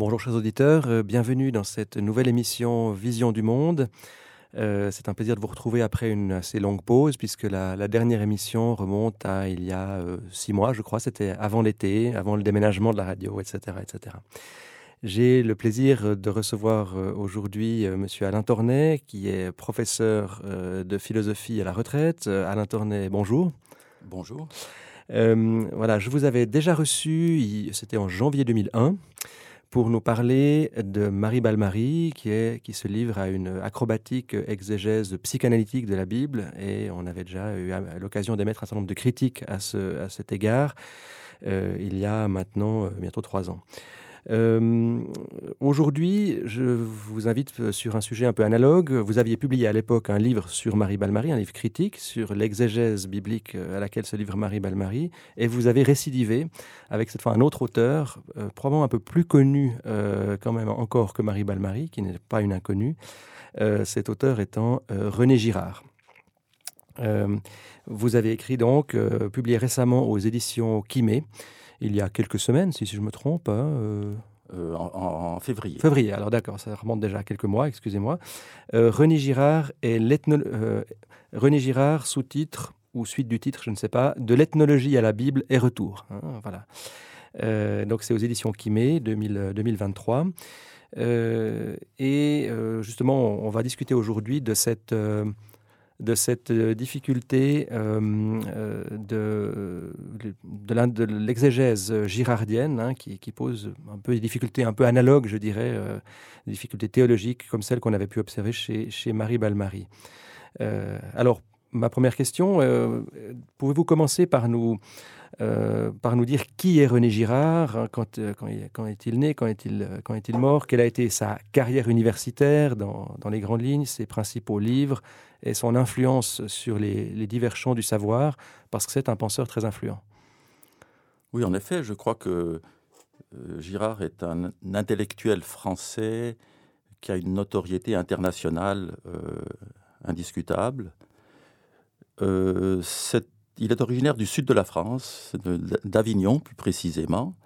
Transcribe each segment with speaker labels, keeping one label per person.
Speaker 1: Bonjour chers auditeurs, euh, bienvenue dans cette nouvelle émission Vision du Monde. Euh, c'est un plaisir de vous retrouver après une assez longue pause puisque la, dernière émission remonte à il y a euh, six mois je crois, c'était avant l'été, avant le déménagement de la radio, etc. etc. J'ai le plaisir de recevoir aujourd'hui Monsieur Alain Tornet qui est professeur de philosophie à la retraite. Alain Tornet, bonjour.
Speaker 2: Bonjour.
Speaker 1: voilà, je vous avais déjà reçu, c'était en janvier 2001 pour nous parler de Marie Balmary, qui, est, qui se livre à une acrobatique exégèse psychanalytique de la Bible. Et on avait déjà eu l'occasion d'émettre un certain nombre de critiques à, ce, à cet égard euh, il y a maintenant euh, bientôt trois ans. Euh, aujourd'hui, je vous invite sur un sujet un peu analogue. Vous aviez publié à l'époque un livre sur Marie Balmary, un livre critique sur l'exégèse biblique à laquelle se livre Marie Balmary, et vous avez récidivé avec cette fois un autre auteur, euh, probablement un peu plus connu euh, quand même encore que Marie Balmary, qui n'est pas une inconnue, cet auteur étant René Girard. vous avez écrit donc, publié récemment aux éditions Kimé, il y a quelques semaines, si, je me trompe. Hein,
Speaker 2: euh, euh, en, février.
Speaker 1: Février, alors d'accord, ça remonte déjà à quelques mois, excusez-moi. Euh, René Girard et René Girard, sous-titre ou suite du titre, je ne sais pas, de l'ethnologie à la Bible et retour. Hein, voilà. donc c'est aux éditions Kimé 2023. et justement, on va discuter aujourd'hui de cette de cette euh, difficulté euh, euh, de, de l'exégèse girardienne, hein, qui, pose un peu des difficultés un peu analogues, je dirais, des difficultés théologiques comme celles qu'on avait pu observer chez, chez Marie Balmary. alors, ma première question, pouvez-vous commencer par nous par nous dire qui est René Girard, hein, quand, quand, est-il né, quand est-il, est-il mort, quelle a été sa carrière universitaire dans, dans, les grandes lignes, ses principaux livres et son influence sur les, divers champs du savoir, parce que c'est un penseur très influent.
Speaker 2: Oui, en effet, je crois que Girard est un, intellectuel français qui a une notoriété internationale indiscutable. cette il est originaire du sud de la France, d'Avignon plus précisément.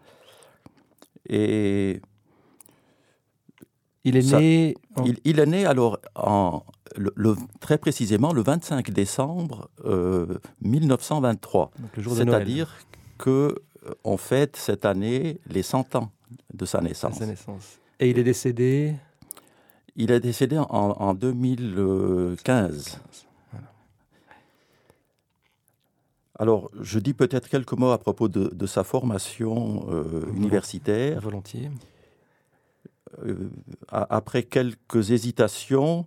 Speaker 2: Et
Speaker 1: il est né.
Speaker 2: Il, est né alors en, le, très précisément le 25 décembre 1923. Euh, C'est-à-dire que euh, on fête cette année les 100 ans de sa naissance.
Speaker 1: Sa naissance. Et il est décédé
Speaker 2: Il est décédé en, en 2015. Alors, je dis peut-être quelques mots à propos de, sa formation euh, universitaire.
Speaker 1: Volontiers.
Speaker 2: Euh, après quelques hésitations,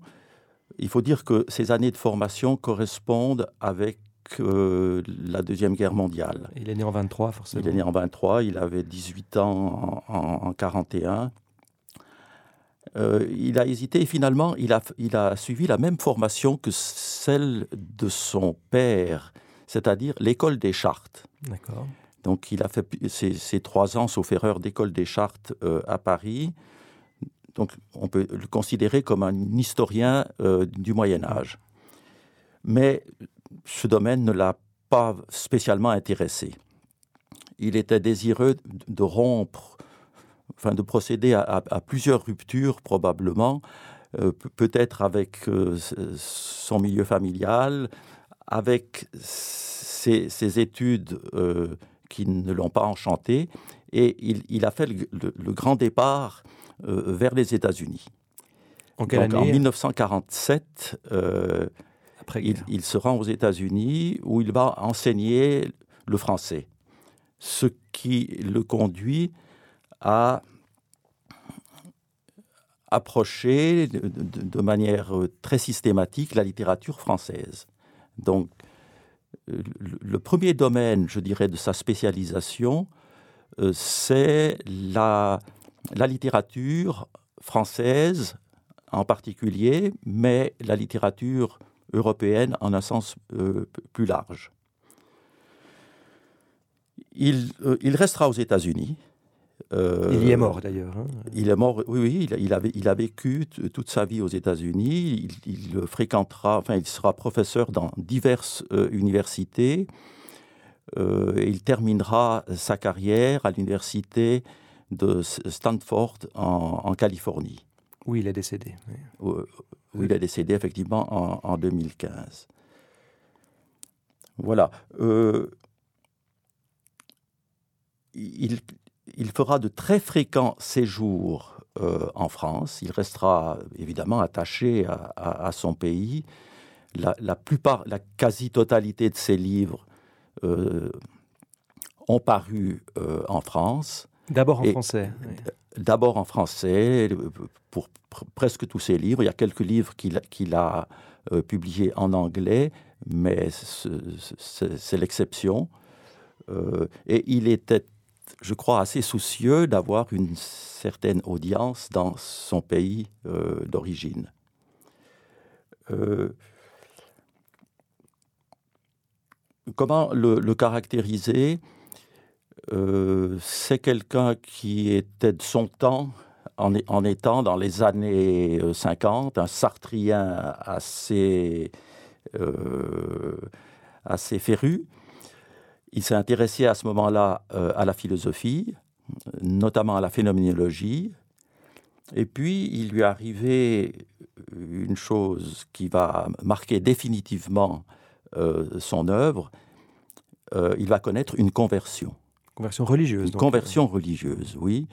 Speaker 2: il faut dire que ces années de formation correspondent avec euh, la Deuxième Guerre mondiale.
Speaker 1: Il est né en 23, forcément.
Speaker 2: Il est né en 23, il avait 18 ans en, en, 41. il a hésité et finalement, il a, il a suivi la même formation que celle de son père, c'est-à-dire l'école des chartes.
Speaker 1: D'accord.
Speaker 2: Donc il a fait ses, trois ans, sauf erreur, d'école des chartes euh, à Paris. Donc on peut le considérer comme un historien euh, du Moyen Âge. Mais ce domaine ne l'a pas spécialement intéressé. Il était désireux de rompre, enfin de procéder à, plusieurs ruptures probablement, euh, peut-être avec son milieu familial, avec ses, études euh, qui ne l'ont pas enchanté, et il, a fait le, grand départ euh, vers les États-Unis.
Speaker 1: En, en
Speaker 2: 1947, euh, il, il, se rend aux États-Unis où il va enseigner le français, ce qui le conduit à approcher de manière très systématique la littérature française. Donc, euh, le premier domaine, je dirais, de sa spécialisation, euh, c'est la, littérature française en particulier, mais la littérature européenne en un sens euh, plus large. il restera aux États-Unis
Speaker 1: euh, il y est mort d'ailleurs. Hein.
Speaker 2: Il est mort, oui, oui, il, a vécu toute sa vie aux États-Unis. Il, fréquentera, enfin, il sera professeur dans diverses euh, universités. Euh, il terminera sa carrière à l'université de Stanford en, Californie.
Speaker 1: Où il est décédé.
Speaker 2: Où, il est décédé effectivement en, 2015. Voilà. Euh, il, il, fera de très fréquents séjours euh, en France. Il restera évidemment attaché à, son pays. La, plupart, la quasi-totalité de ses livres euh, ont paru en France.
Speaker 1: D'abord en français.
Speaker 2: D'abord en français, pour presque tous ses livres. Il y a quelques livres qu'il a euh, publiés en anglais, mais c'est l'exception. Euh, et il était, je crois, assez soucieux d'avoir une certaine audience dans son pays euh, d'origine. comment le caractériser? Euh, c'est quelqu'un qui était de son temps, en, étant dans les années 50, euh, un sartrien assez, euh, assez féru. Il s'est intéressé à ce moment-là à la philosophie, notamment à la phénoménologie. Et puis, il lui est arrivé une chose qui va marquer définitivement son œuvre. il va connaître une conversion.
Speaker 1: Conversion religieuse.
Speaker 2: conversion religieuse, oui.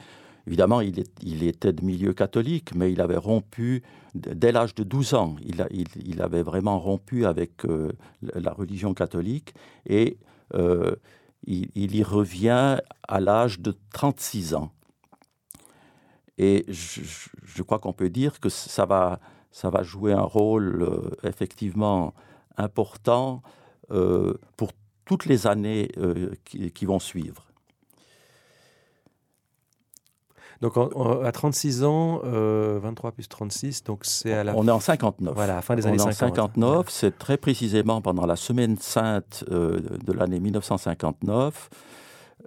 Speaker 2: Évidemment, il, était de milieu catholique, mais il avait rompu, dès l'âge de 12 ans, il, avait vraiment rompu avec euh, la religion catholique et euh, il, y revient à l'âge de 36 ans. Et je, crois qu'on peut dire que ça va, ça va jouer un rôle euh, effectivement important pour toutes les années qui, vont suivre.
Speaker 1: Donc à 36 ans, 23 euh, plus 36, donc c'est à la...
Speaker 2: On est en 59.
Speaker 1: Voilà, à la fin des années On est en
Speaker 2: 59, c'est très précisément pendant la semaine sainte euh, de l'année 1959.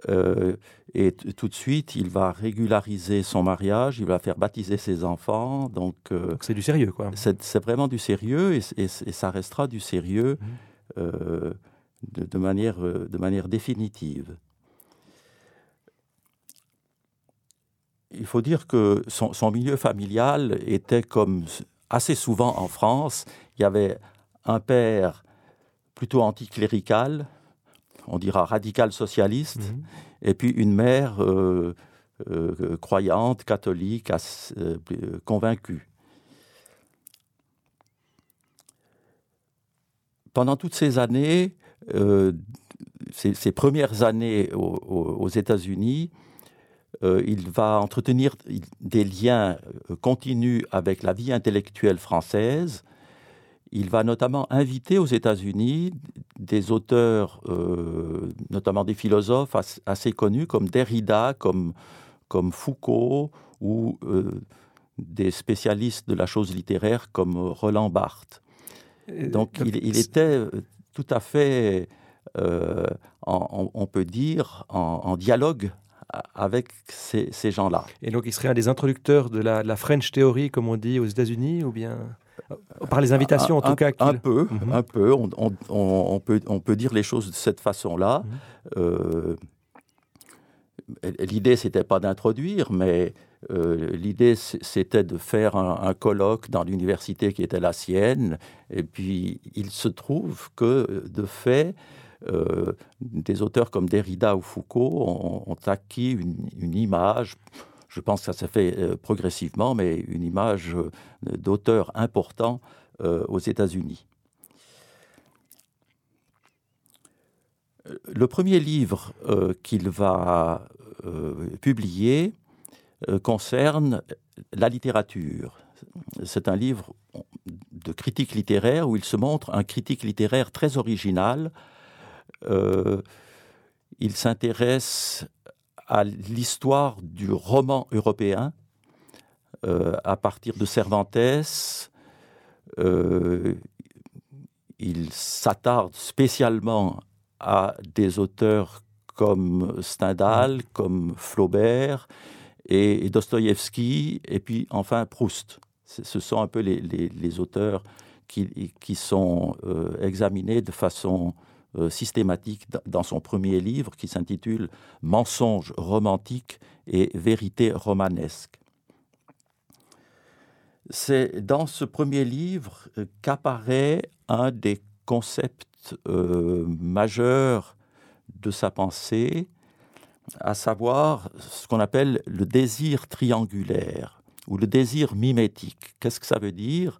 Speaker 2: Euh, et tout de suite, il va régulariser son mariage, il va faire baptiser ses enfants. Donc,
Speaker 1: c'est du sérieux, quoi.
Speaker 2: C'est vraiment du sérieux et, ça restera du sérieux mmh. de, manière, de manière définitive. Il faut dire que son, milieu familial était comme assez souvent en France. Il y avait un père plutôt anticlérical, on dira radical socialiste, mhm. et puis une mère euh, euh, croyante, catholique, euh, convaincue. Pendant toutes ces années, ces, premières années aux États-Unis, euh, il va entretenir des liens euh, continus avec la vie intellectuelle française. Il va notamment inviter aux États-Unis des auteurs, euh, notamment des philosophes assez, connus comme Derrida, comme, comme Foucault, ou des spécialistes de la chose littéraire comme Roland Barthes. Donc il, était tout à fait, on, peut dire, en dialogue avec ces, gens-là.
Speaker 1: Et donc, il serait un des introducteurs de la, French Theory, comme on dit aux États-Unis, ou bien par les invitations en tout cas
Speaker 2: Un peu, mhm. un peu. On, peut, on peut dire les choses de cette façon-là. Mhm. Euh, l'idée, c'était pas d'introduire, mais euh, l'idée, c'était de faire un, colloque dans l'université qui était la sienne. Et puis, il se trouve que, de fait, euh, des auteurs comme Derrida ou Foucault ont, acquis une, image, je pense que ça s'est fait euh, progressivement, mais une image euh, d'auteur important aux États-Unis. Le premier livre qu'il va publier concerne la littérature. C'est un livre de critique littéraire où il se montre un critique littéraire très original, il s'intéresse à l'histoire du roman européen euh, à partir de Cervantes. Euh, il s'attarde spécialement à des auteurs comme Stendhal, comme Flaubert et, Dostoïevski, et puis enfin Proust. Ce sont un peu les, auteurs qui sont examinés de façon systématique dans son premier livre qui s'intitule Mensonges romantiques et vérités romanesques. C'est dans ce premier livre qu'apparaît un des concepts majeurs de sa pensée, à savoir ce qu'on appelle le désir triangulaire ou le désir mimétique. Qu'est-ce que ça veut dire?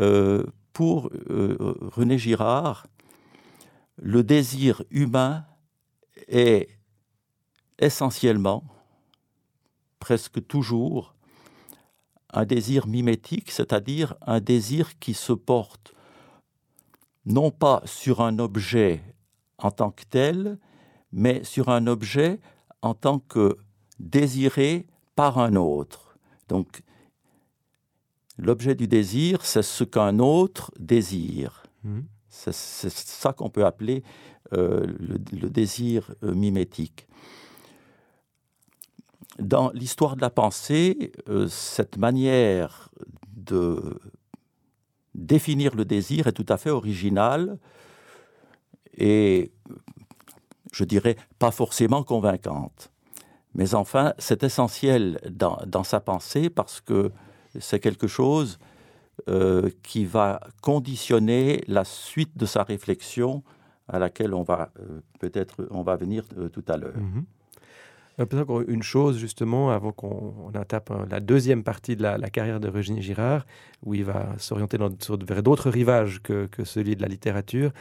Speaker 2: Euh, Pour euh, René Girard, le désir humain est essentiellement, presque toujours, un désir mimétique, c'est-à-dire un désir qui se porte non pas sur un objet en tant que tel, mais sur un objet en tant que désiré par un autre. Donc, l'objet du désir, c'est ce qu'un autre désire. Mmh. C'est ça qu'on peut appeler euh, le, désir euh, mimétique. Dans l'histoire de la pensée, euh, cette manière de définir le désir est tout à fait originale et je dirais, pas forcément convaincante. Mais enfin, c'est essentiel dans, sa pensée parce que c'est quelque chose euh, qui va conditionner la suite de sa réflexion à laquelle on va euh, peut-être on va venir euh, tout à l'heure. Mm-hmm.
Speaker 1: Peut-être encore une chose, justement, avant qu'on attaque la deuxième partie de la, carrière de Régine Girard, où il va s'orienter vers d'autres rivages que, celui de la littérature.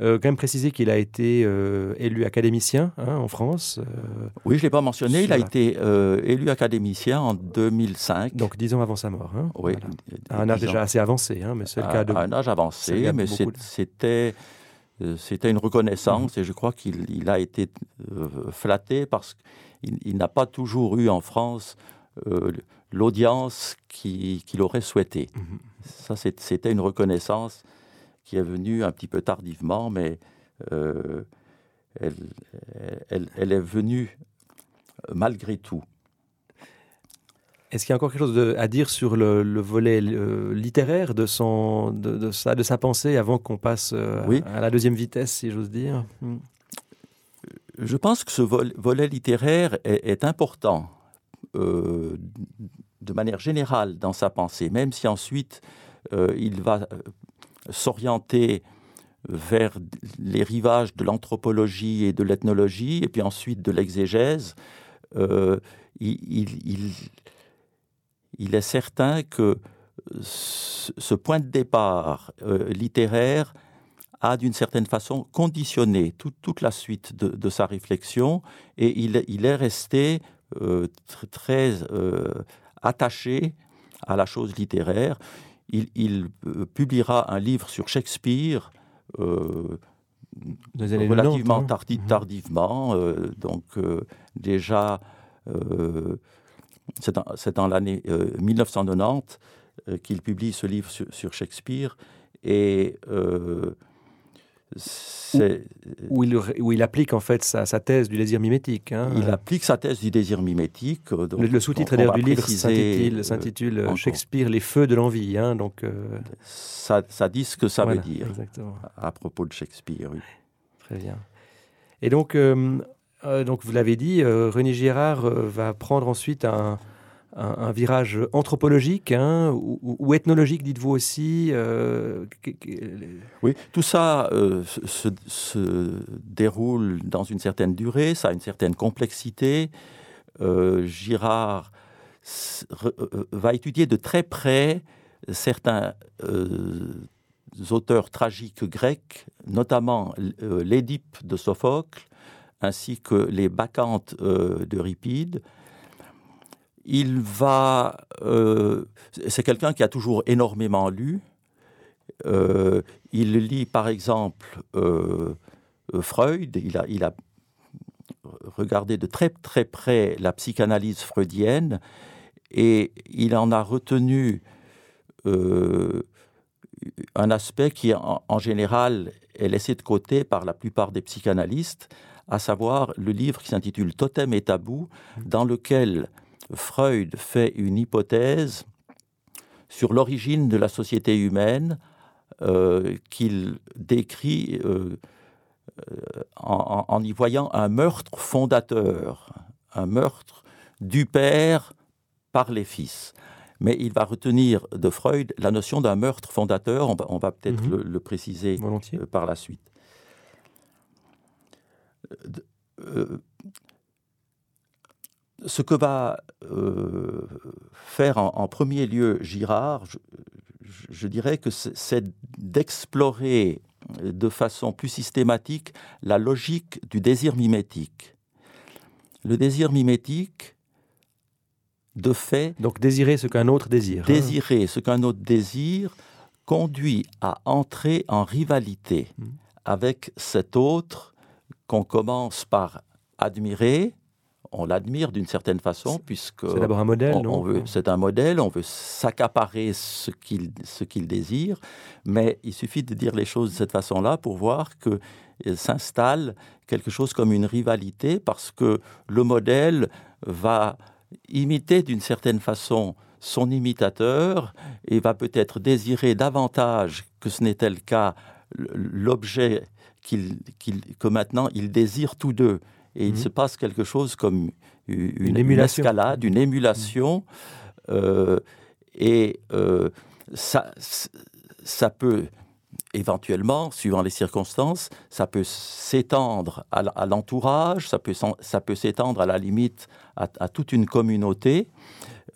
Speaker 1: Euh, quand même préciser qu'il a été euh, élu académicien hein, en France.
Speaker 2: Euh, oui, je ne l'ai pas mentionné, il a été élu académicien en 2005.
Speaker 1: Donc dix ans avant sa mort. Hein,
Speaker 2: oui.
Speaker 1: À un âge déjà assez avancé, hein, mais c'est le cas de...
Speaker 2: Un âge avancé, mais c'était c'était une reconnaissance et je crois qu'il a été flatté parce il, n'a pas toujours eu en France euh, l'audience qu'il aurait souhaité. Mhm. Ça, c'était une reconnaissance qui est venue un petit peu tardivement, mais euh, elle, elle, est venue malgré tout.
Speaker 1: Est-ce qu'il y a encore quelque chose à dire sur le, volet euh, littéraire de, son, de, de, sa, de sa pensée avant qu'on passe à la deuxième vitesse, si j'ose dire? Hmm
Speaker 2: je pense que ce volet littéraire est, important euh, de manière générale dans sa pensée, même si ensuite euh, il va euh, s'orienter vers les rivages de l'anthropologie et de l'ethnologie, et puis ensuite de l'exégèse, il, il, est certain que ce point de départ littéraire a d'une certaine façon conditionné toute la suite de, sa réflexion et il, est resté euh, très, euh, attaché à la chose littéraire. Il, euh, publiera un livre sur Shakespeare relativement hein. mhm. tardivement, donc déjà c'est en, l'année 1990 qu'il publie ce livre sur, sur Shakespeare et
Speaker 1: où, il, où, il, applique en fait sa, thèse du désir mimétique. Hein.
Speaker 2: Il applique sa thèse du désir mimétique.
Speaker 1: Euh, le, sous-titre du livre s'intitule euh, Shakespeare, les feux de l'envie. Hein, donc, euh,
Speaker 2: ça, ça, dit ce que ça veut dire à propos de Shakespeare. Oui.
Speaker 1: Très bien. Et donc, donc vous l'avez dit, René Girard va prendre ensuite un, un, virage anthropologique hein, ou, ethnologique, dites-vous aussi euh,
Speaker 2: Oui, tout ça euh, se, déroule dans une certaine durée, ça a une certaine complexité. Euh, Girard va étudier de très près certains auteurs tragiques grecs, notamment l'Édipe de Sophocle, ainsi que les Bacchantes d'Euripide il va. Euh, c'est quelqu'un qui a toujours énormément lu. Euh, il lit par exemple euh, Freud. Il a, regardé de très très près la psychanalyse freudienne et il en a retenu un aspect qui en, en, général est laissé de côté par la plupart des psychanalystes, à savoir le livre qui s'intitule Totem et tabou, dans lequel Freud fait une hypothèse sur l'origine de la société humaine euh, qu'il décrit euh, en, y voyant un meurtre fondateur, un meurtre du père par les fils. Mais il va retenir de Freud la notion d'un meurtre fondateur, on va, peut-être mhm. le, préciser euh, par la suite. Euh, ce que va euh, faire en, premier lieu Girard, je dirais que c'est d'explorer de façon plus systématique la logique du désir mimétique. Le désir mimétique, de fait...
Speaker 1: Donc désirer ce qu'un autre désire.
Speaker 2: Hein. Désirer ce qu'un autre désire conduit à entrer en rivalité hmm. avec cet autre qu'on commence par admirer, on l'admire d'une certaine façon, puisque.
Speaker 1: C'est d'abord un modèle,
Speaker 2: non? C'est un modèle, on veut s'accaparer ce qu'il qu'il désire, mais il suffit de dire les choses de cette façon-là pour voir que s'installe quelque chose comme une rivalité, parce que le modèle va imiter d'une certaine façon son imitateur et va peut-être désirer davantage que ce n'était le cas l'objet qu'il que maintenant ils désirent tous deux et il mhm. se passe quelque chose comme une, escalade, une émulation, euh, et euh, ça, ça peut éventuellement, suivant les circonstances, ça peut s'étendre à l'entourage, ça peut, ça peut s'étendre à la limite à, toute une communauté,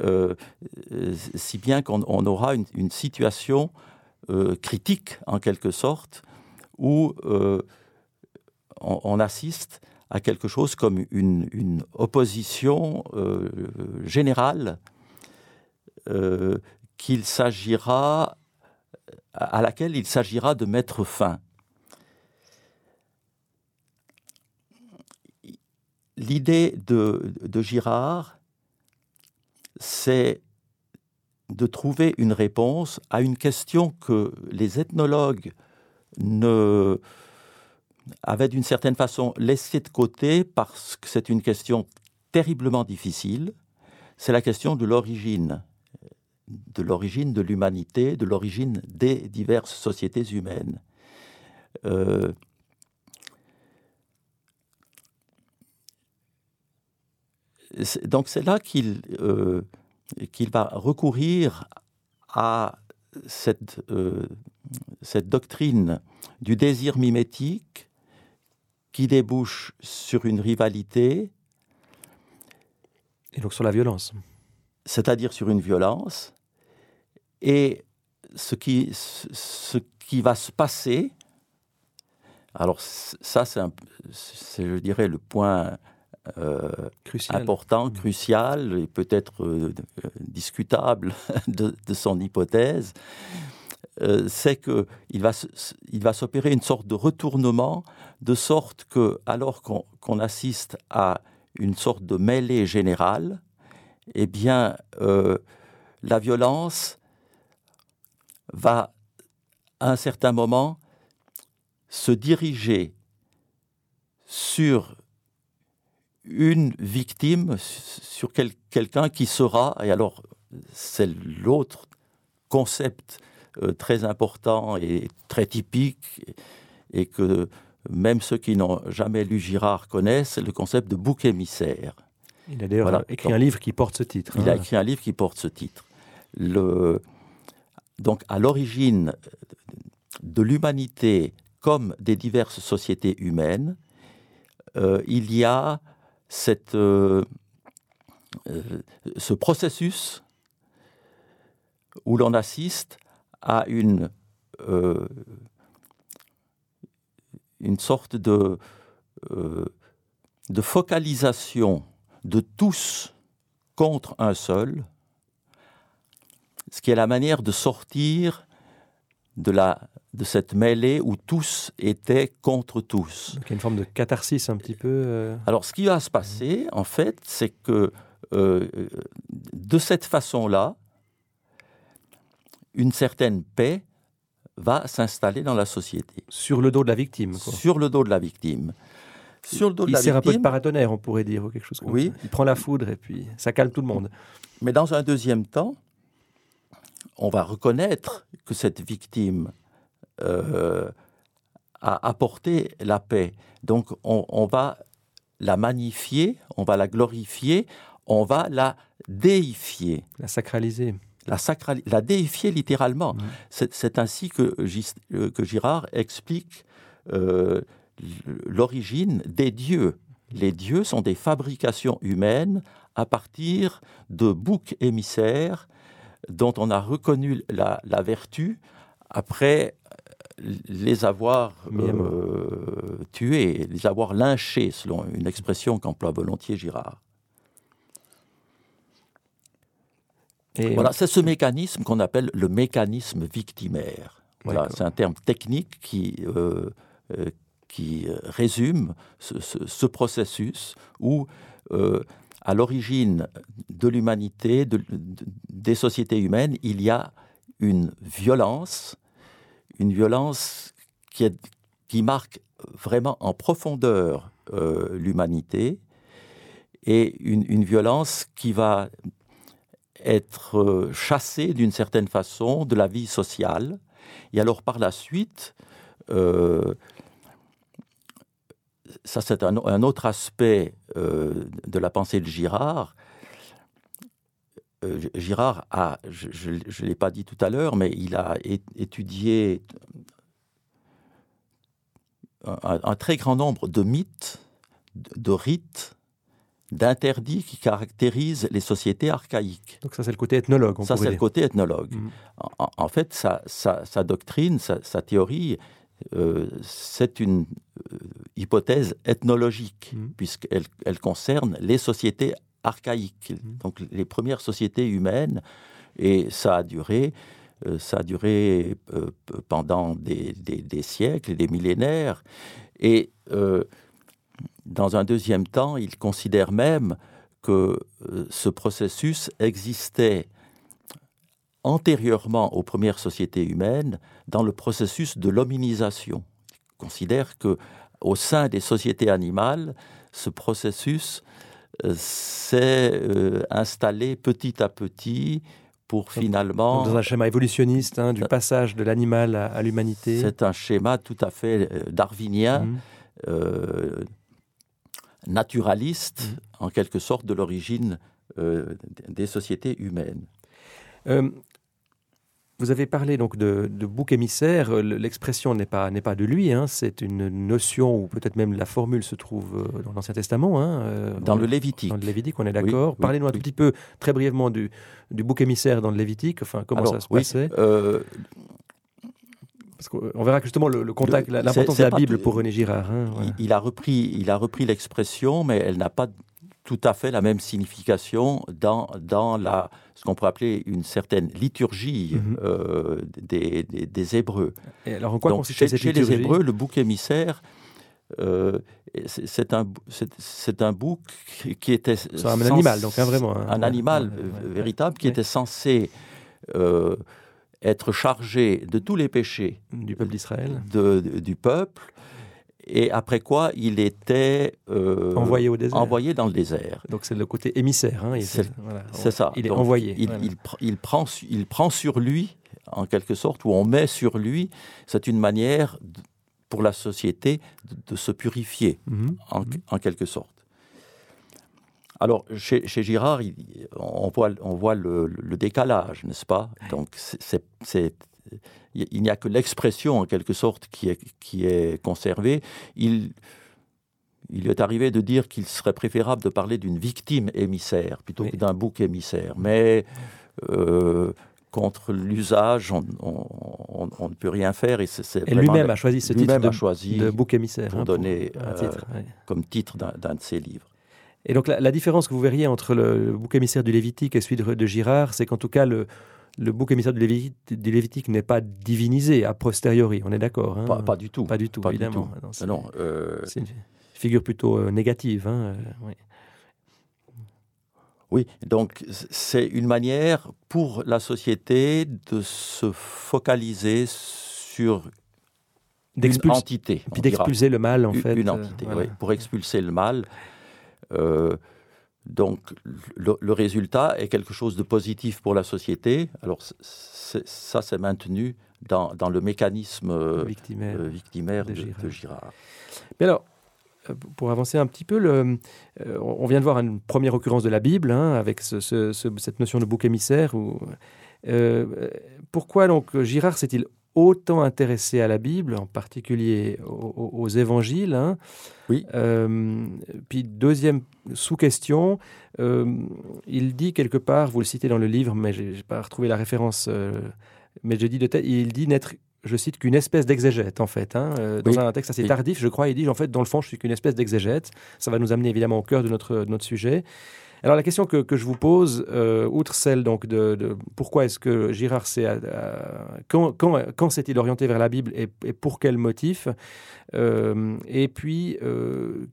Speaker 2: euh, si bien qu'on aura une, situation critique, en quelque sorte, où on, assiste à quelque chose comme une, opposition euh, générale euh, qu'il s'agira à laquelle il s'agira de mettre fin. L'idée de, de Girard, c'est de trouver une réponse à une question que les ethnologues ne, avait d'une certaine façon laissé de côté parce que c'est une question terriblement difficile. C'est la question de l'origine, de l'origine de l'humanité, de l'origine des diverses sociétés humaines. Euh, donc c'est là qu'il euh, qu'il va recourir à cette, euh, cette doctrine du désir mimétique qui débouche sur une rivalité.
Speaker 1: Et donc sur la violence.
Speaker 2: C'est-à-dire sur une violence. Et ce qui, ce qui va se passer, alors ça c'est, je dirais, le point euh, important, mmh. crucial et peut-être euh, discutable de, son hypothèse, euh, c'est qu'il va, il va s'opérer une sorte de retournement, de sorte que, alors qu'on assiste à une sorte de mêlée générale, eh bien, euh, la violence va, à un certain moment, se diriger sur une victime, sur quelqu'un qui sera, et alors c'est l'autre concept très important et très typique, et que même ceux qui n'ont jamais lu Girard connaissent, le concept de bouc émissaire.
Speaker 1: Il a d'ailleurs écrit un livre qui porte ce titre.
Speaker 2: Il a hein. écrit un livre qui porte ce titre. Le, donc, à l'origine de l'humanité comme des diverses sociétés humaines, euh, il y a cette, euh, ce processus où l'on assiste à une, euh, une sorte de, euh, de focalisation de tous contre un seul, ce qui est la manière de sortir de, la, de cette mêlée où tous étaient contre tous.
Speaker 1: Donc il y a une forme de catharsis un petit peu. Euh.
Speaker 2: Alors ce qui va se passer, en fait, c'est que de cette façon-là, une certaine paix va s'installer dans la société.
Speaker 1: Sur le dos de la victime.
Speaker 2: Sur le dos de la victime.
Speaker 1: Sur le dos de il sert un peu de paratonnerre, on pourrait dire, ou quelque chose comme oui. ça. Il prend la foudre et puis ça calme tout le monde.
Speaker 2: Mais dans un deuxième temps, on va reconnaître que cette victime euh, à apporter la paix. Donc on, va la magnifier, on va la glorifier, on va la déifier.
Speaker 1: La sacraliser.
Speaker 2: La, la déifier littéralement. Mmh. C'est ainsi que, euh, que, Girard explique euh, l'origine des dieux. Les dieux sont des fabrications humaines à partir de boucs émissaires dont on a reconnu la, vertu après les avoir euh, tués, les avoir lynchés, selon une expression qu'emploie volontiers Girard. Et voilà, c'est ce mécanisme qu'on appelle le mécanisme victimaire. Voilà, c'est un terme technique qui, euh, euh, qui résume ce, processus où à l'origine de l'humanité, des sociétés humaines, il y a une violence, une violence qui, qui marque vraiment en profondeur euh, l'humanité, et une, violence qui va être euh, chassée d'une certaine façon de la vie sociale. Et alors par la suite, euh, ça c'est un, autre aspect euh, de la pensée de Girard. Girard a, je ne l'ai pas dit tout à l'heure, mais il a étudié un, très grand nombre de mythes, de, rites, d'interdits qui caractérisent les sociétés archaïques.
Speaker 1: Donc ça c'est le côté ethnologue.
Speaker 2: ça c'est le côté ethnologue. Mmh. En, fait, sa, sa, doctrine, sa, sa théorie euh, c'est une euh, hypothèse ethnologique, mmh. puisqu'elle elle concerne les sociétés archaïques, mmh. donc les premières sociétés humaines, et ça a duré, euh, ça a duré pendant des, des, siècles et des millénaires, et dans un deuxième temps, il considère même que ce processus existait antérieurement aux premières sociétés humaines dans le processus de l'hominisation. Il considère que au sein des sociétés animales, ce processus euh, s'est euh, installé petit à petit pour finalement...
Speaker 1: Dans un schéma évolutionniste hein, du euh, passage de l'animal à, l'humanité.
Speaker 2: C'est un schéma tout à fait darwinien, mmh. Naturaliste, mmh. en quelque sorte, de l'origine des sociétés humaines.
Speaker 1: Vous avez parlé donc de, bouc émissaire. Euh, l'expression n'est pas, n'est pas de lui. Hein. C'est une notion, ou peut-être même la formule se trouve euh, dans l'Ancien Testament. Hein.
Speaker 2: Euh, dans le Lévitique.
Speaker 1: Dans le Lévitique, on est d'accord. Parlez-nous un tout petit peu, très brièvement, du, du bouc émissaire dans le Lévitique. Enfin, comment ça se passait? Parce qu'on verra justement le, contact, l'importance de la Bible pour René Girard. Hein,
Speaker 2: il, a repris, il a repris l'expression, mais elle n'a pas tout à fait la même signification dans, dans la, ce qu'on pourrait appeler une certaine liturgie mhm. euh, des, des, Hébreux.
Speaker 1: Et alors en quoi
Speaker 2: Donc,
Speaker 1: chez,
Speaker 2: chez les Hébreux, le bouc émissaire, euh, c'est un, c'est un bouc qui était...
Speaker 1: C'est un animal, donc hein, vraiment.
Speaker 2: Un, animal véritable qui était censé euh, être chargé de tous les péchés
Speaker 1: du peuple d'Israël,
Speaker 2: du peuple, et après quoi il était
Speaker 1: euh, envoyé au désert.
Speaker 2: Envoyé dans le désert.
Speaker 1: Donc c'est le côté émissaire. Hein,
Speaker 2: c'est ça.
Speaker 1: Il est envoyé.
Speaker 2: Il, il, prend, il prend sur lui, en quelque sorte, ou on met sur lui. C'est une manière pour la société de, se purifier, en, mhm. en, quelque sorte. Alors, chez, chez Girard, on voit, on voit le, le décalage, n'est-ce pas? Donc, c'est il n'y a que l'expression, en quelque sorte, qui est, qui est conservée. Il, il est arrivé de dire qu'il serait préférable de parler d'une victime émissaire plutôt que d'un bouc émissaire. Mais euh, contre l'usage, on, ne peut rien faire. Et,
Speaker 1: et lui-même a choisi ce titre de, choisi de bouc émissaire.
Speaker 2: Pour hein, donner euh, comme titre d'un de ses livres.
Speaker 1: Et donc la, différence que vous verriez entre le, bouc émissaire du Lévitique et celui de, de Girard, c'est qu'en tout cas, le, le bouc émissaire du Lévitique, n'est pas divinisé a posteriori, on est d'accord
Speaker 2: hein? Pas, du tout.
Speaker 1: Pas du tout, évidemment.
Speaker 2: Non, euh,
Speaker 1: c'est une figure plutôt euh, négative. Hein, euh, oui.
Speaker 2: oui, donc c'est une manière pour la société de se focaliser sur une entité.
Speaker 1: Puis d'expulser le mal, en fait.
Speaker 2: Une entité, oui, pour expulser le mal. Donc le, résultat est quelque chose de positif pour la société. Alors ça, c'est maintenu dans, dans le mécanisme euh, victimaire, victimaire de, Girard.
Speaker 1: Mais alors, pour avancer un petit peu, le, on vient de voir une première occurrence de la Bible hein, avec ce, cette notion de bouc émissaire. Où, pourquoi donc Girard s'est-il autant intéressé à la Bible, en particulier aux, évangiles. Hein.
Speaker 2: Oui.
Speaker 1: Euh, puis deuxième sous-question, euh, il dit quelque part, vous le citez dans le livre, mais je n'ai pas retrouvé la référence, euh, mais je dis de tête, il dit n'être je cite qu'une espèce d'exégète en fait. Hein, dans un texte assez tardif, je crois, il dit en fait dans le fond je suis qu'une espèce d'exégète. Ça va nous amener évidemment au cœur de notre, de notre sujet. Alors la question que, je vous pose, euh, outre celle donc de, pourquoi est-ce que Girard s'est euh, quand, quand, s'est-il orienté vers la Bible et, pour quel motif euh, Et puis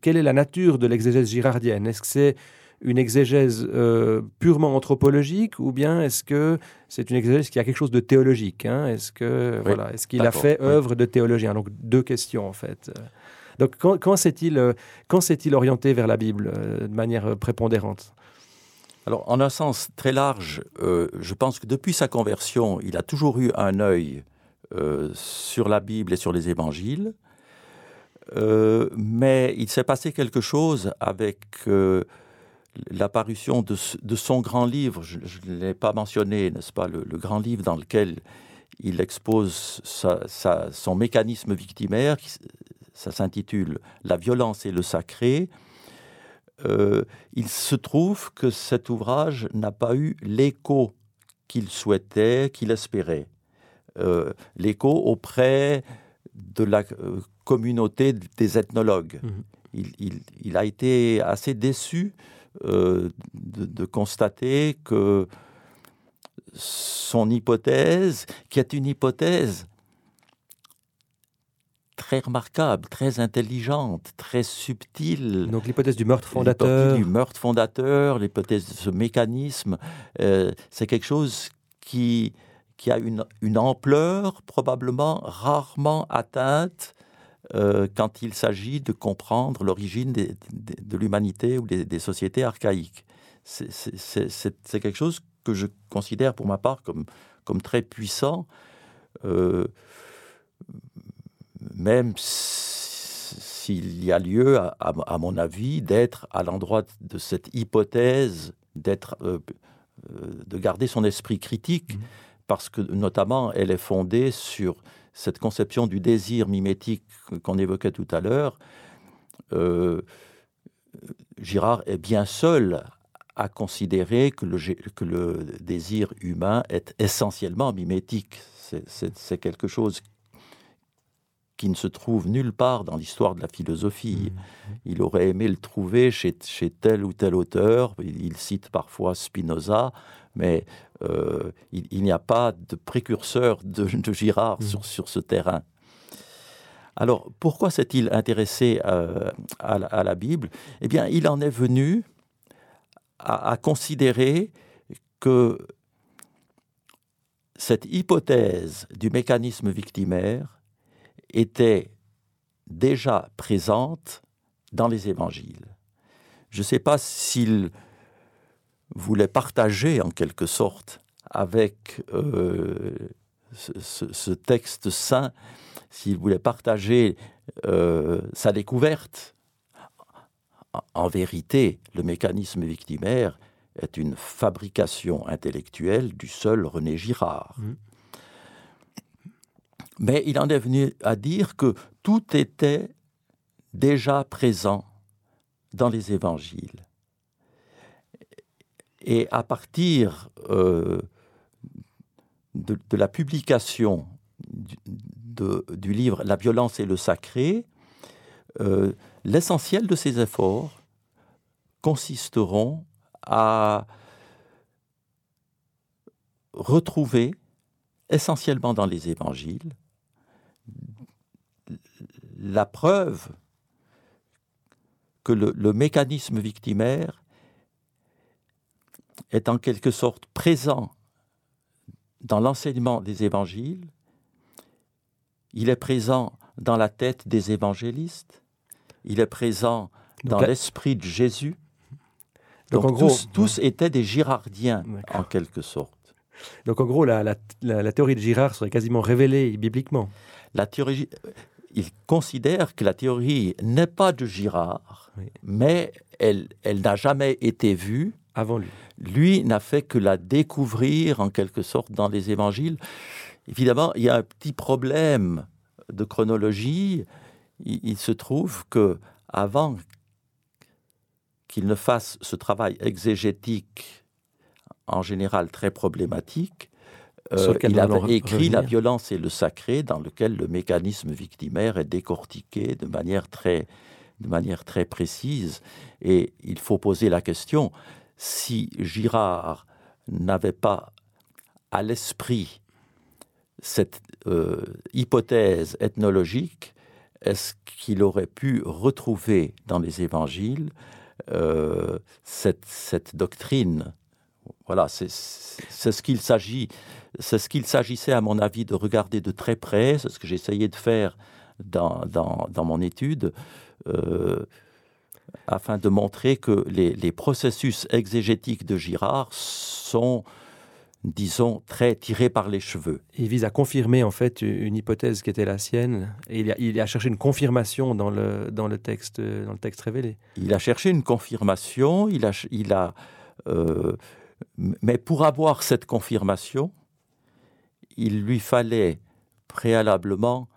Speaker 1: quelle est la nature de l'exégèse girardienne? Est-ce que c'est une exégèse purement anthropologique ou bien est-ce que c'est une exégèse qui a quelque chose de théologique hein? Est-ce que voilà, est-ce qu'il a fait œuvre de théologien? Donc deux questions en fait. Donc quand, quand s'est-il orienté vers la Bible de manière prépondérante?
Speaker 2: Alors, en un sens très large, euh, je pense que depuis sa conversion, il a toujours eu un œil euh, sur la Bible et sur les évangiles. Euh, mais il s'est passé quelque chose avec l'apparition de, son grand livre, je ne l'ai pas mentionné, n'est-ce pas, le, grand livre dans lequel il expose son mécanisme victimaire, ça s'intitule La violence et le sacré. Euh, il se trouve que cet ouvrage n'a pas eu l'écho qu'il souhaitait, qu'il espérait. Euh, l'écho auprès de la euh, communauté des ethnologues. Mhm. Il, a été assez déçu de, constater que son hypothèse, qui est une hypothèse très remarquable, très intelligente, très subtile.
Speaker 1: Donc l'hypothèse du meurtre fondateur.
Speaker 2: Du meurtre fondateur, l'hypothèse de ce mécanisme, euh, c'est quelque chose qui, qui a une, une ampleur probablement rarement atteinte euh, quand il s'agit de comprendre l'origine de l'humanité ou des, sociétés archaïques. C'est quelque chose que je considère pour ma part comme, comme très puissant. Euh, même s'il y a lieu, à, mon avis, d'être à l'endroit de cette hypothèse, d'être, euh, euh, de garder son esprit critique, mmh. parce que notamment elle est fondée sur cette conception du désir mimétique qu'on évoquait tout à l'heure. Euh, Girard est bien seul à considérer que le, que le désir humain est essentiellement mimétique. C'est quelque chose qui ne se trouve nulle part dans l'histoire de la philosophie. Mmh. Il aurait aimé le trouver chez, chez tel ou tel auteur. Il, cite parfois Spinoza, mais euh, il, n'y a pas de précurseur de, Girard mmh. sur, sur ce terrain. Alors, pourquoi s'est-il intéressé euh, à, la Bible? Eh bien, il en est venu à, à considérer que cette hypothèse du mécanisme victimaire était déjà présente dans les évangiles. Je ne sais pas s'il voulait partager en quelque sorte avec euh, ce, texte saint, s'il voulait partager euh, sa découverte. En, vérité, le mécanisme victimaire est une fabrication intellectuelle du seul René Girard. Mmh. Mais il en est venu à dire que tout était déjà présent dans les évangiles. Et à partir euh, de, la publication du, livre La violence et le sacré, euh, l'essentiel de ces efforts consisteront à retrouver essentiellement dans les évangiles la preuve que le, mécanisme victimaire est en quelque sorte présent dans l'enseignement des évangiles, il est présent dans la tête des évangélistes, il est présent dans l'esprit de Jésus. Donc, tous, étaient des girardiens en quelque sorte.
Speaker 1: Donc en gros, la, théorie de Girard serait quasiment révélée bibliquement.
Speaker 2: La théorie, il considère que la théorie n'est pas de Girard, mais elle, elle n'a jamais été vue
Speaker 1: avant lui.
Speaker 2: Lui n'a fait que la découvrir en quelque sorte dans les évangiles. Évidemment, il y a un petit problème de chronologie. Il, se trouve que avant qu'il ne fasse ce travail exégétique en général très problématique, euh, il avait écrit La violence et le sacré, dans lequel le mécanisme victimaire est décortiqué de manière très, de manière très précise. Et il faut poser la question si Girard n'avait pas à l'esprit cette euh, hypothèse ethnologique, est-ce qu'il aurait pu retrouver dans les évangiles euh, cette, doctrine Voilà, c'est ce qu'il s'agit. C'est ce qu'il s'agissait, à mon avis, de regarder de très près. C'est ce que j'essayais de faire dans, mon étude. Euh, afin de montrer que les, processus exégétiques de Girard sont, disons, très tirés par les cheveux.
Speaker 1: Il vise à confirmer en fait une hypothèse qui était la sienne, et il a, cherché une confirmation dans le, dans, le texte, dans le texte révélé.
Speaker 2: Il a cherché une confirmation, il a, il a, euh, mais pour avoir cette confirmation, il lui fallait préalablement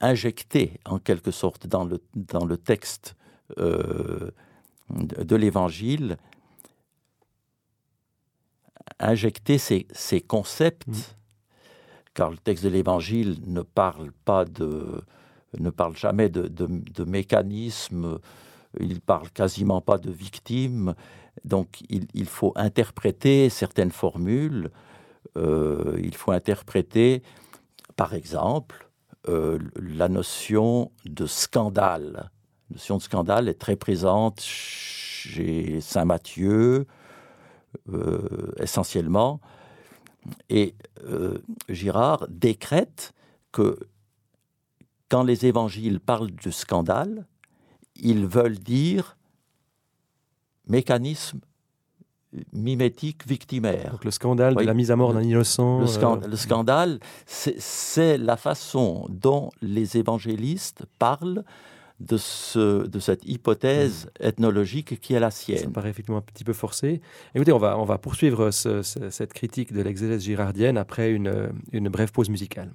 Speaker 2: injecter en quelque sorte dans le, dans le texte euh, de l'Évangile, injecter ces, concepts, mm. car le texte de l'Évangile ne parle pas de, ne parle jamais de, de, mécanismes, il parle quasiment pas de victimes, donc il, faut interpréter certaines formules, euh, il faut interpréter, par exemple, euh, la notion de scandale la notion de scandale est très présente chez Saint Matthieu, euh, essentiellement. Et Girard décrète que quand les évangiles parlent de scandale, ils veulent dire mécanisme mimétique victimaire.
Speaker 1: Donc le scandale de la mise à mort d'un innocent.
Speaker 2: Le, euh, le scandale, c'est la façon dont les évangélistes parlent de, ce, de cette hypothèse hmm. ethnologique qui est la sienne. Ça
Speaker 1: paraît effectivement un petit peu forcé. Écoutez, on va, on va poursuivre cette critique de l'exégèse girardienne après une, une brève pause musicale.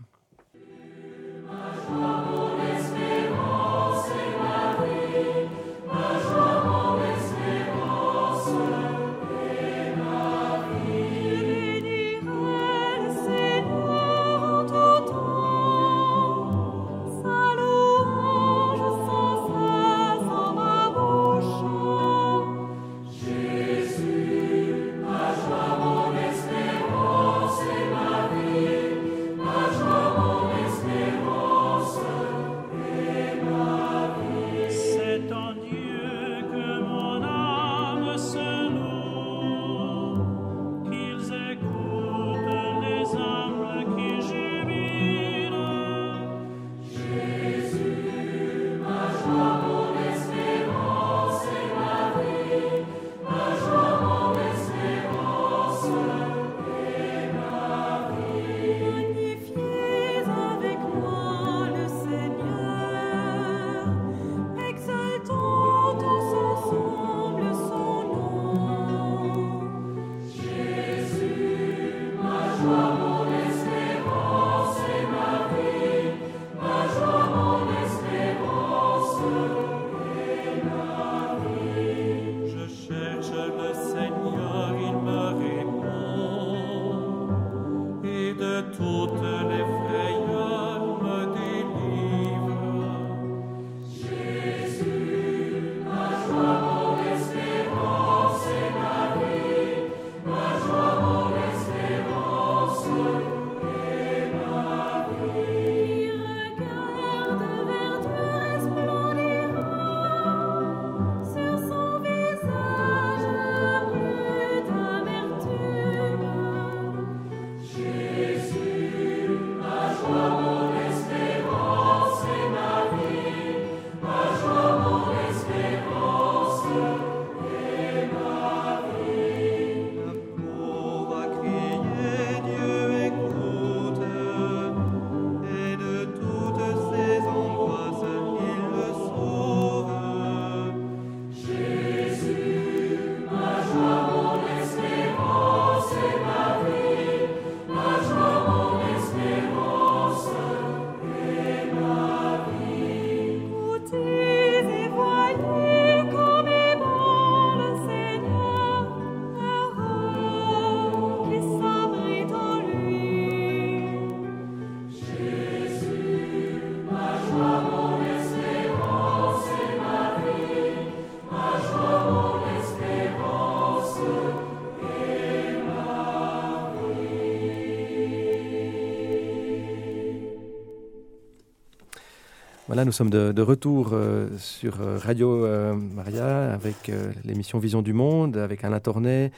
Speaker 1: Nous sommes de, retour euh, sur euh, Radio euh, Maria avec l'émission Vision du Monde, avec Alain Tornet.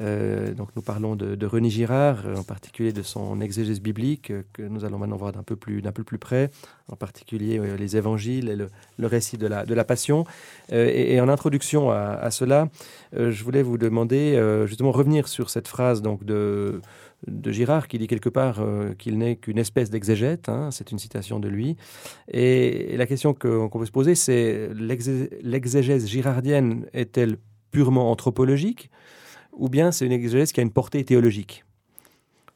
Speaker 1: donc nous parlons de, René Girard, en particulier de son exégèse biblique, que nous allons maintenant voir d'un peu plus, d'un peu plus près, en particulier les évangiles et le, récit de la, de la Passion. Et, en introduction à, à cela, je voulais vous demander justement revenir sur cette phrase donc de de Girard qui dit quelque part euh, qu'il n'est qu'une espèce d'exégète, hein, c'est une citation de lui. Et, la question qu'on peut se poser, c'est l'exégèse girardienne est-elle purement anthropologique ou bien c'est une exégèse qui a une portée théologique?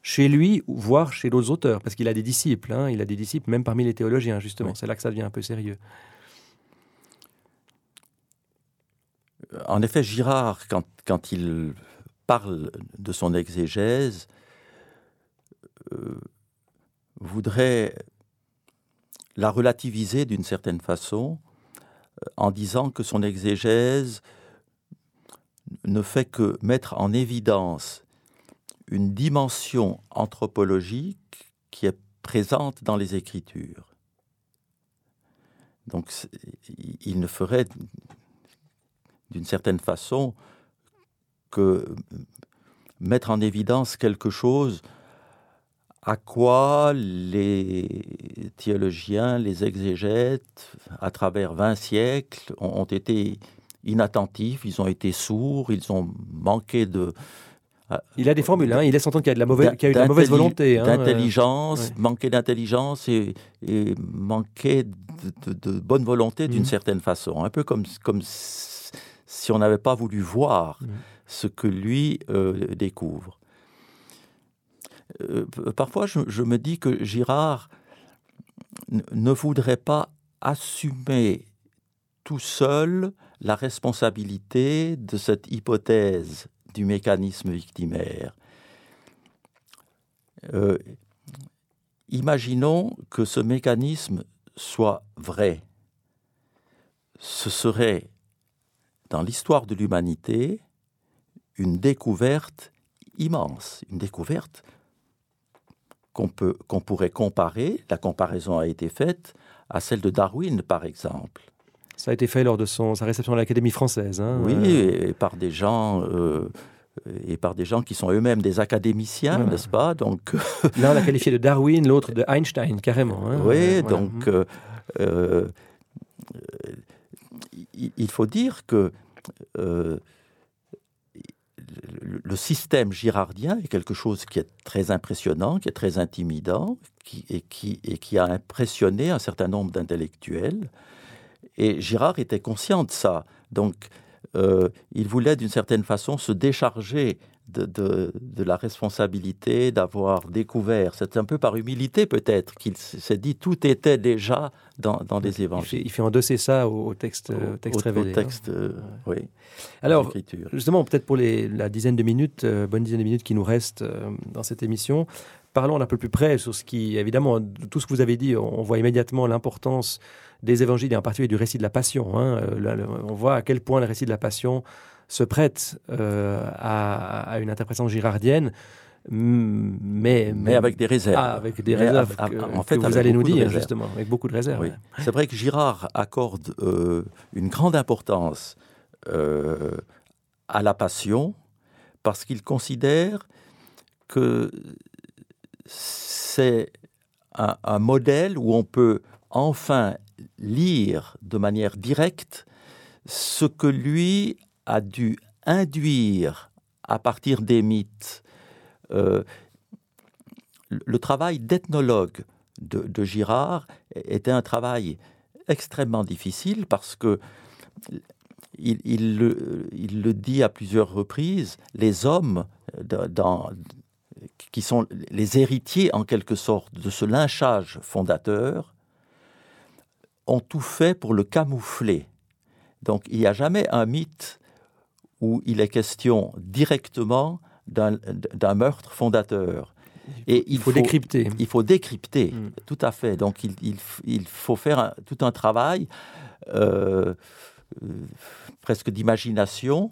Speaker 1: Chez lui, voire chez d'autres auteurs, parce qu'il a des disciples, hein, il a des disciples même parmi les théologiens, justement. C'est là que ça devient un peu sérieux.
Speaker 2: En effet, Girard, quand il parle de son exégèse, voudrait la relativiser d'une certaine façon euh, en disant que son exégèse ne fait que mettre en évidence une dimension anthropologique qui est présente dans les Écritures. Donc il ne ferait d'une certaine façon que mettre en évidence quelque chose à quoi les théologiens, les exégètes, à travers 20 siècles, ont, été inattentifs, ils ont été sourds, ils ont manqué de...
Speaker 1: Euh, il a des formules, hein, il laisse entendre qu'il y a, de la mauvaise, a eu de la mauvaise volonté.
Speaker 2: Hein, d'intelligence, manqué d'intelligence et, et manqué de, bonne volonté d'une mhm. certaine façon. Un peu comme, comme si on n'avait pas voulu voir mhm. ce que lui euh, découvre. Euh, parfois, je, me dis que Girard ne voudrait pas assumer tout seul la responsabilité de cette hypothèse du mécanisme victimaire. Euh, imaginons que ce mécanisme soit vrai. Ce serait, dans l'histoire de l'humanité, une découverte immense, une découverte qu'on qu'on pourrait comparer, la comparaison a été faite, à celle de Darwin, par exemple.
Speaker 1: Ça a été fait lors de son, sa réception à l'Académie française. Hein,
Speaker 2: oui, euh. et par des gens... Euh, et par des gens qui sont eux-mêmes des académiciens, n'est-ce pas? Donc
Speaker 1: l'un l'a qualifié de Darwin, l'autre de Einstein, carrément. Hein.
Speaker 2: oui, donc euh, il faut dire que le système girardien est quelque chose qui est très impressionnant, qui est très intimidant, qui, et, qui, et qui a impressionné un certain nombre d'intellectuels. Et Girard était conscient de ça. Donc, euh, il voulait d'une certaine façon se décharger de, la responsabilité d'avoir découvert. C'est un peu par humilité peut-être qu'il s'est dit tout était déjà dans, les évangiles.
Speaker 1: Il fait, endosser ça au, texte, au, texte révélé.
Speaker 2: Au texte, hein. euh, oui.
Speaker 1: Alors, justement, peut-être pour les, la dizaine de minutes, euh, bonne dizaine de minutes qui nous restent euh, dans cette émission, parlons un peu plus près sur ce qui, évidemment, tout ce que vous avez dit, on voit immédiatement l'importance des évangiles et en particulier du récit de la Passion. Hein. on voit à quel point le récit de la Passion se prête euh, à, une interprétation girardienne, mais,
Speaker 2: mais, avec des réserves.
Speaker 1: Ah, avec des réserves. en fait, vous allez nous dire, justement, avec beaucoup de réserves.
Speaker 2: C'est vrai que Girard accorde euh, une grande importance euh, à la passion parce qu'il considère que c'est un, un, modèle où on peut enfin lire de manière directe ce que lui a dû induire à partir des mythes euh, le travail d'ethnologue de, Girard était un travail extrêmement difficile parce que il, le, dit à plusieurs reprises, les hommes qui sont les héritiers en quelque sorte de ce lynchage fondateur ont tout fait pour le camoufler. Donc il n'y a jamais un mythe où il est question directement d'un meurtre fondateur.
Speaker 1: Et il faut, décrypter.
Speaker 2: Il faut décrypter, mm. tout à fait. Donc il, il, faut faire tout un travail euh, euh, presque d'imagination,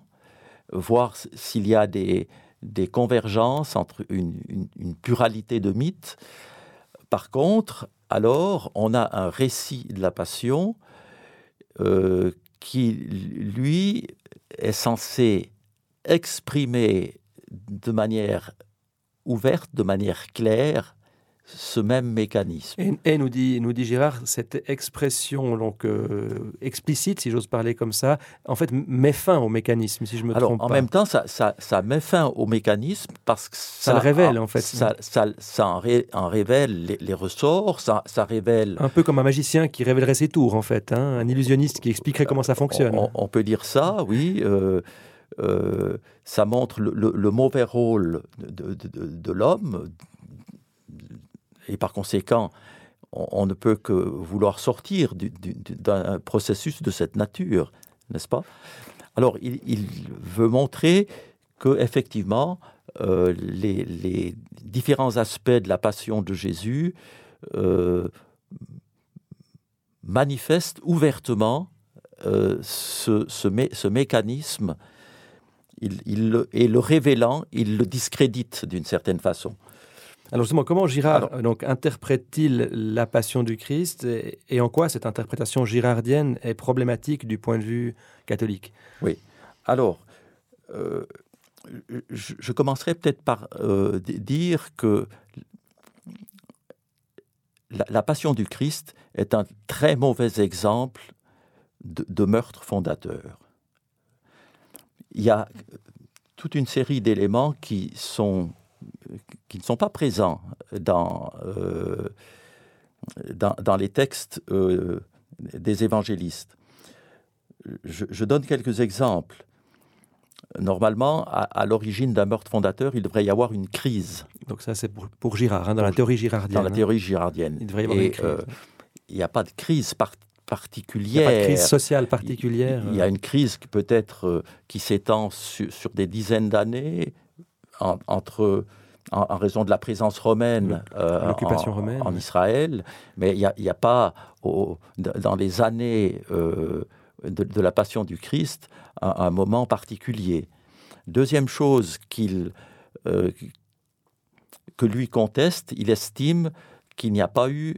Speaker 2: voir s'il y a des, des, convergences entre une, une, pluralité de mythes. Par contre, alors on a un récit de la passion euh, qui, lui, est censé exprimer de manière ouverte, de manière claire, ce même mécanisme.
Speaker 1: Et, nous, dit, nous dit Girard, cette expression donc, euh, explicite, si j'ose parler comme ça, en fait, met fin au mécanisme, si je me
Speaker 2: Alors,
Speaker 1: trompe
Speaker 2: en
Speaker 1: pas.
Speaker 2: même temps, ça, ça, ça, met fin au mécanisme parce que ça,
Speaker 1: ça le révèle, en fait.
Speaker 2: Ça, en, ré, en, révèle les, les, ressorts, ça, ça révèle...
Speaker 1: Un peu comme un magicien qui révélerait ses tours, en fait, hein, un illusionniste qui expliquerait comment ça fonctionne.
Speaker 2: On, on peut dire ça, oui. Euh, euh, ça montre le, le, le, mauvais rôle de, de, de, de l'homme, et par conséquent, on, ne peut que vouloir sortir d'un processus de cette nature, n'est-ce pas? Alors, il, veut montrer que effectivement, euh, les, différents aspects de la passion de Jésus euh, manifestent ouvertement euh, ce, ce, mé ce, mécanisme. Il, et le révélant, il le discrédite d'une certaine façon.
Speaker 1: Alors justement, comment Girard Alors, donc interprète-t-il la passion du Christ et, et, en quoi cette interprétation girardienne est problématique du point de vue catholique?
Speaker 2: Oui. Alors, euh, je, je, commencerai peut-être par euh, dire que la, la, passion du Christ est un très mauvais exemple de, de meurtre fondateur. Il y a toute une série d'éléments qui sont qui ne sont pas présents dans, euh, dans, dans, les textes euh, des évangélistes. Je, je, donne quelques exemples. Normalement, à, à l'origine d'un meurtre fondateur, il devrait y avoir une crise.
Speaker 1: Donc ça, c'est pour, pour, Girard, hein, dans la théorie girardienne.
Speaker 2: Dans la théorie girardienne.
Speaker 1: Il devrait y avoir
Speaker 2: Et,
Speaker 1: une crise. Euh,
Speaker 2: il n'y a pas de crise par particulière.
Speaker 1: Il n'y a pas de crise sociale particulière.
Speaker 2: Il y a une crise qui peut être euh, qui s'étend sur, sur, des dizaines d'années en, entre en, en, raison de la présence romaine,
Speaker 1: euh,
Speaker 2: en,
Speaker 1: romaine
Speaker 2: en, Israël, mais il n'y a, a, pas au, dans les années euh, de, de, la Passion du Christ un, un moment particulier. Deuxième chose qu'il euh, que lui conteste, il estime qu'il n'y a pas eu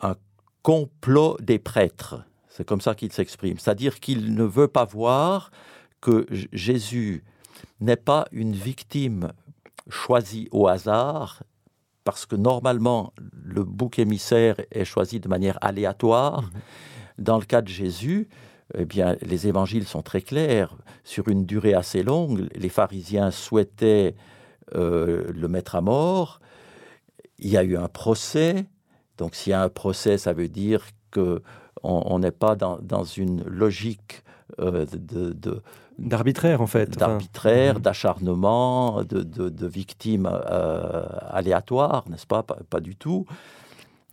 Speaker 2: un complot des prêtres. C'est comme ça qu'il s'exprime. C'est-à-dire qu'il ne veut pas voir que Jésus n'est pas une victime choisi au hasard, parce que normalement, le bouc émissaire est choisi de manière aléatoire. Mmh. Dans le cas de Jésus, eh bien, les évangiles sont très clairs. Sur une durée assez longue, les pharisiens souhaitaient euh, le mettre à mort. Il y a eu un procès. Donc, s'il y a un procès, ça veut dire qu'on n'est pas dans, dans, une logique euh, de, de,
Speaker 1: d'arbitraire en fait
Speaker 2: d'arbitraire enfin. d'acharnement de, de, de, victimes euh, aléatoires n'est-ce pas? pas pas du tout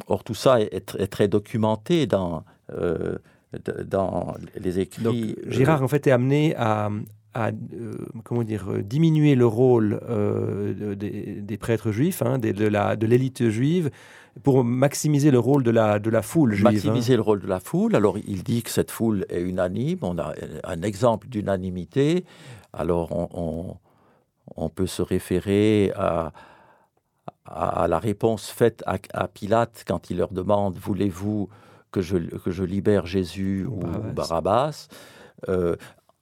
Speaker 2: or tout ça est, est très documenté dans euh, dans les écrits
Speaker 1: Donc, Girard euh, en fait est amené à, à euh, comment dire diminuer le rôle des, des prêtres juifs hein, des, de la de l'élite juive pour maximiser le rôle de la, de la foule juive.
Speaker 2: Maximiser hein. le rôle de la foule. Alors, il dit que cette foule est unanime. On a un exemple d'unanimité. Alors, on, on, on, peut se référer à, à, la réponse faite à, à, Pilate quand il leur demande Voulez-vous que je, que je libère Jésus ou, ou Barabbas? Euh,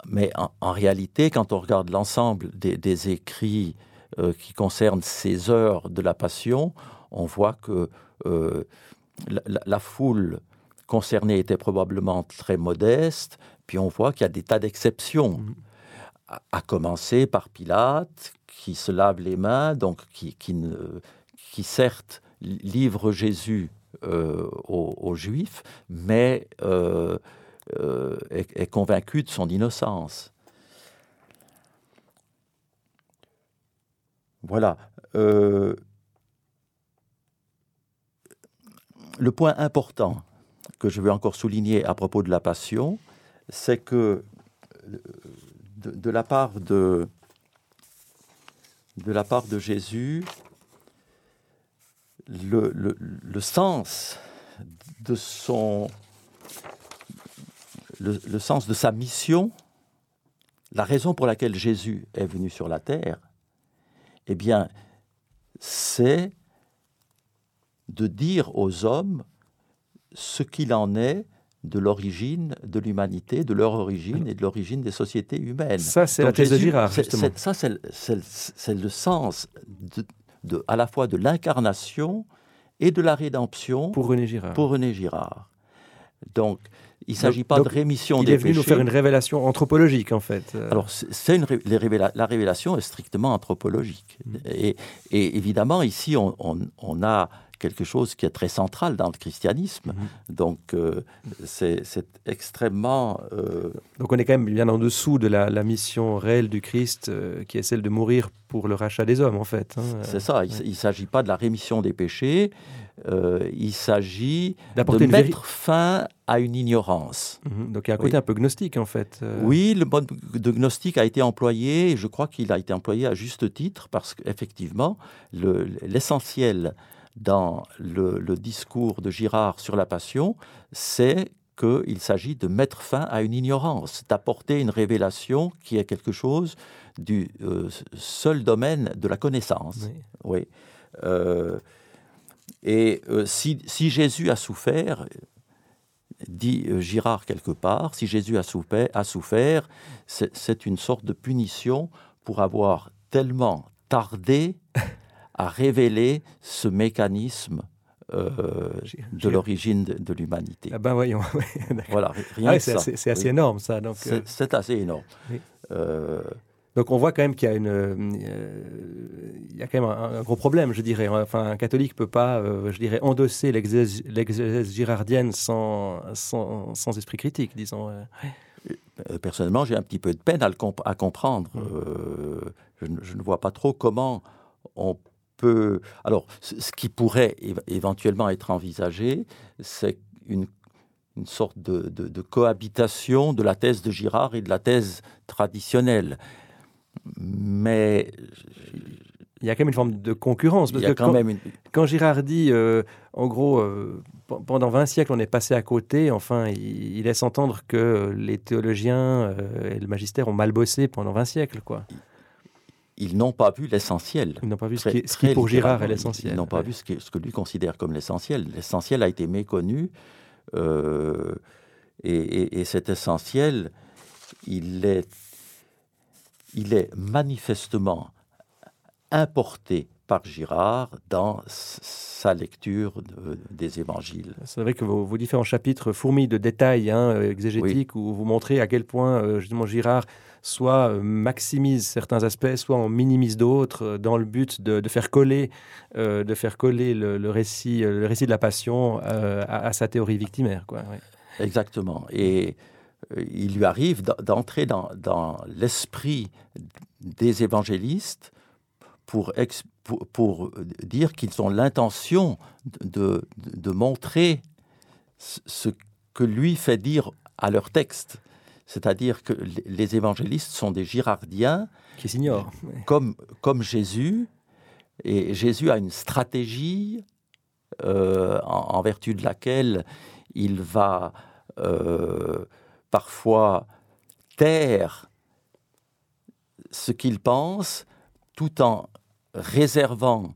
Speaker 2: Mais en, en, réalité, quand on regarde l'ensemble des, des écrits euh, qui concernent ces heures de la Passion, on voit que euh, la, la foule concernée était probablement très modeste, puis on voit qu'il y a des tas d'exceptions, mmh. à, à, commencer par Pilate, qui se lave les mains, donc qui, qui, ne, qui certes livre Jésus euh, aux, aux, Juifs, mais euh, euh, est, est convaincu de son innocence. Voilà. Euh, le point important que je veux encore souligner à propos de la passion, c'est que de, de, la part de, Jésus, le, sens de le sens de sa mission, la raison pour laquelle Jésus est venu sur la terre, eh bien, c'est de dire aux hommes ce qu'il en est de l'origine de l'humanité, de leur origine et de l'origine des sociétés humaines.
Speaker 1: Ça, c'est la thèse de Girard, justement.
Speaker 2: ça, c'est le sens de, à la fois de l'incarnation et de la rédemption
Speaker 1: pour René Girard.
Speaker 2: Pour René Girard. Donc, il ne s'agit pas de rémission
Speaker 1: des
Speaker 2: péchés.
Speaker 1: Il est venu nous faire une révélation anthropologique, en fait.
Speaker 2: Alors, c'est une la révélation est strictement anthropologique. Mm. Et, et, évidemment, ici, on, on, a quelque chose qui est très central dans le christianisme. Mm. Donc, euh, c'est extrêmement... Euh,
Speaker 1: Donc, on est quand même bien en dessous de la, la mission réelle du Christ, qui est celle de mourir pour le rachat des hommes, en fait.
Speaker 2: Hein. C'est ça. Il ne s'agit pas de la rémission des péchés, euh, il s'agit de mettre fin à une ignorance.
Speaker 1: Mhm. donc il y a un côté un peu gnostique en fait.
Speaker 2: Euh. Oui, le mode de gnostique a été employé, et je crois qu'il a été employé à juste titre, parce qu'effectivement, l'essentiel dans le, discours de Girard sur la passion, c'est qu'il s'agit de mettre fin à une ignorance, d'apporter une révélation qui est quelque chose du euh, seul domaine de la connaissance. Oui. Et euh, si, Jésus a souffert, dit euh, Girard quelque part, si Jésus a souffert, a souffert c'est une sorte de punition pour avoir tellement tardé à révéler ce mécanisme euh, de l'origine de, l'humanité.
Speaker 1: Ah ben voyons.
Speaker 2: voilà, rien
Speaker 1: ah C'est assez, énorme ça.
Speaker 2: C'est assez énorme.
Speaker 1: Donc on voit quand même qu'il y a une, euh, il y a quand même un, gros problème, je dirais. Enfin, un catholique peut pas, euh, je dirais, endosser l'exégèse girardienne sans, sans, esprit critique, disons.
Speaker 2: Personnellement, j'ai un petit peu de peine à, le à comprendre. Mmh. Je, ne vois pas trop comment on peut. Alors, ce qui pourrait éventuellement être envisagé, c'est une une sorte de, de, cohabitation de la thèse de Girard et de la thèse traditionnelle mais
Speaker 1: il y a quand même une forme de concurrence.
Speaker 2: Parce il y a quand, même
Speaker 1: quand Girard dit, euh, en gros, euh, pendant 20 siècles, on est passé à côté, enfin, il, laisse entendre que les théologiens euh, et le magistère ont mal bossé pendant 20 siècles, quoi.
Speaker 2: Ils n'ont pas vu l'essentiel.
Speaker 1: Ils n'ont pas vu ce, qui, pour Girard est l'essentiel.
Speaker 2: Ils n'ont pas vu ce, ce que lui considère comme l'essentiel. L'essentiel a été méconnu. et, et, cet essentiel, il est il est manifestement importé par Girard dans sa lecture des évangiles.
Speaker 1: C'est vrai que vos, différents chapitres fourmillent de détails hein, exégétiques où vous montrez à quel point euh, justement Girard soit euh, maximise certains aspects, soit en minimise d'autres, euh, dans le but de, faire coller, coller le, récit, de la passion à, sa théorie victimaire.
Speaker 2: Exactement. Et euh, il lui arrive d'entrer dans, l'esprit des évangélistes pour, dire qu'ils ont l'intention de, montrer ce que lui fait dire à leur texte. C'est-à-dire que les évangélistes sont des girardiens
Speaker 1: qui s'ignorent,
Speaker 2: comme, comme Jésus. Et Jésus a une stratégie euh, en, vertu de laquelle il va euh, parfois taire ce qu'il pense tout en réservant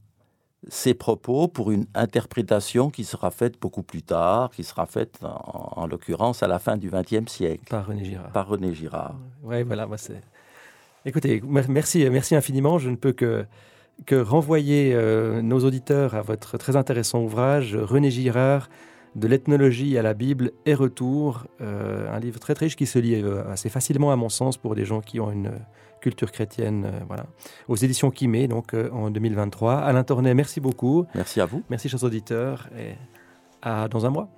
Speaker 2: ses propos pour une interprétation qui sera faite beaucoup plus tard, qui sera faite en, l'occurrence à la fin du XXe siècle.
Speaker 1: Par René Girard.
Speaker 2: Par René Girard.
Speaker 1: Oui, voilà, moi c'est. Écoutez, merci, merci infiniment. Je ne peux que, que renvoyer euh, nos auditeurs à votre très intéressant ouvrage, René Girard, de l'ethnologie à la Bible et retour, euh, un livre très riche qui se lit euh, assez facilement à mon sens pour des gens qui ont une culture chrétienne, euh, voilà, aux éditions Kimé, donc en 2023. Alain Tornet, merci beaucoup.
Speaker 2: Merci à vous.
Speaker 1: Merci chers auditeurs et à dans un mois.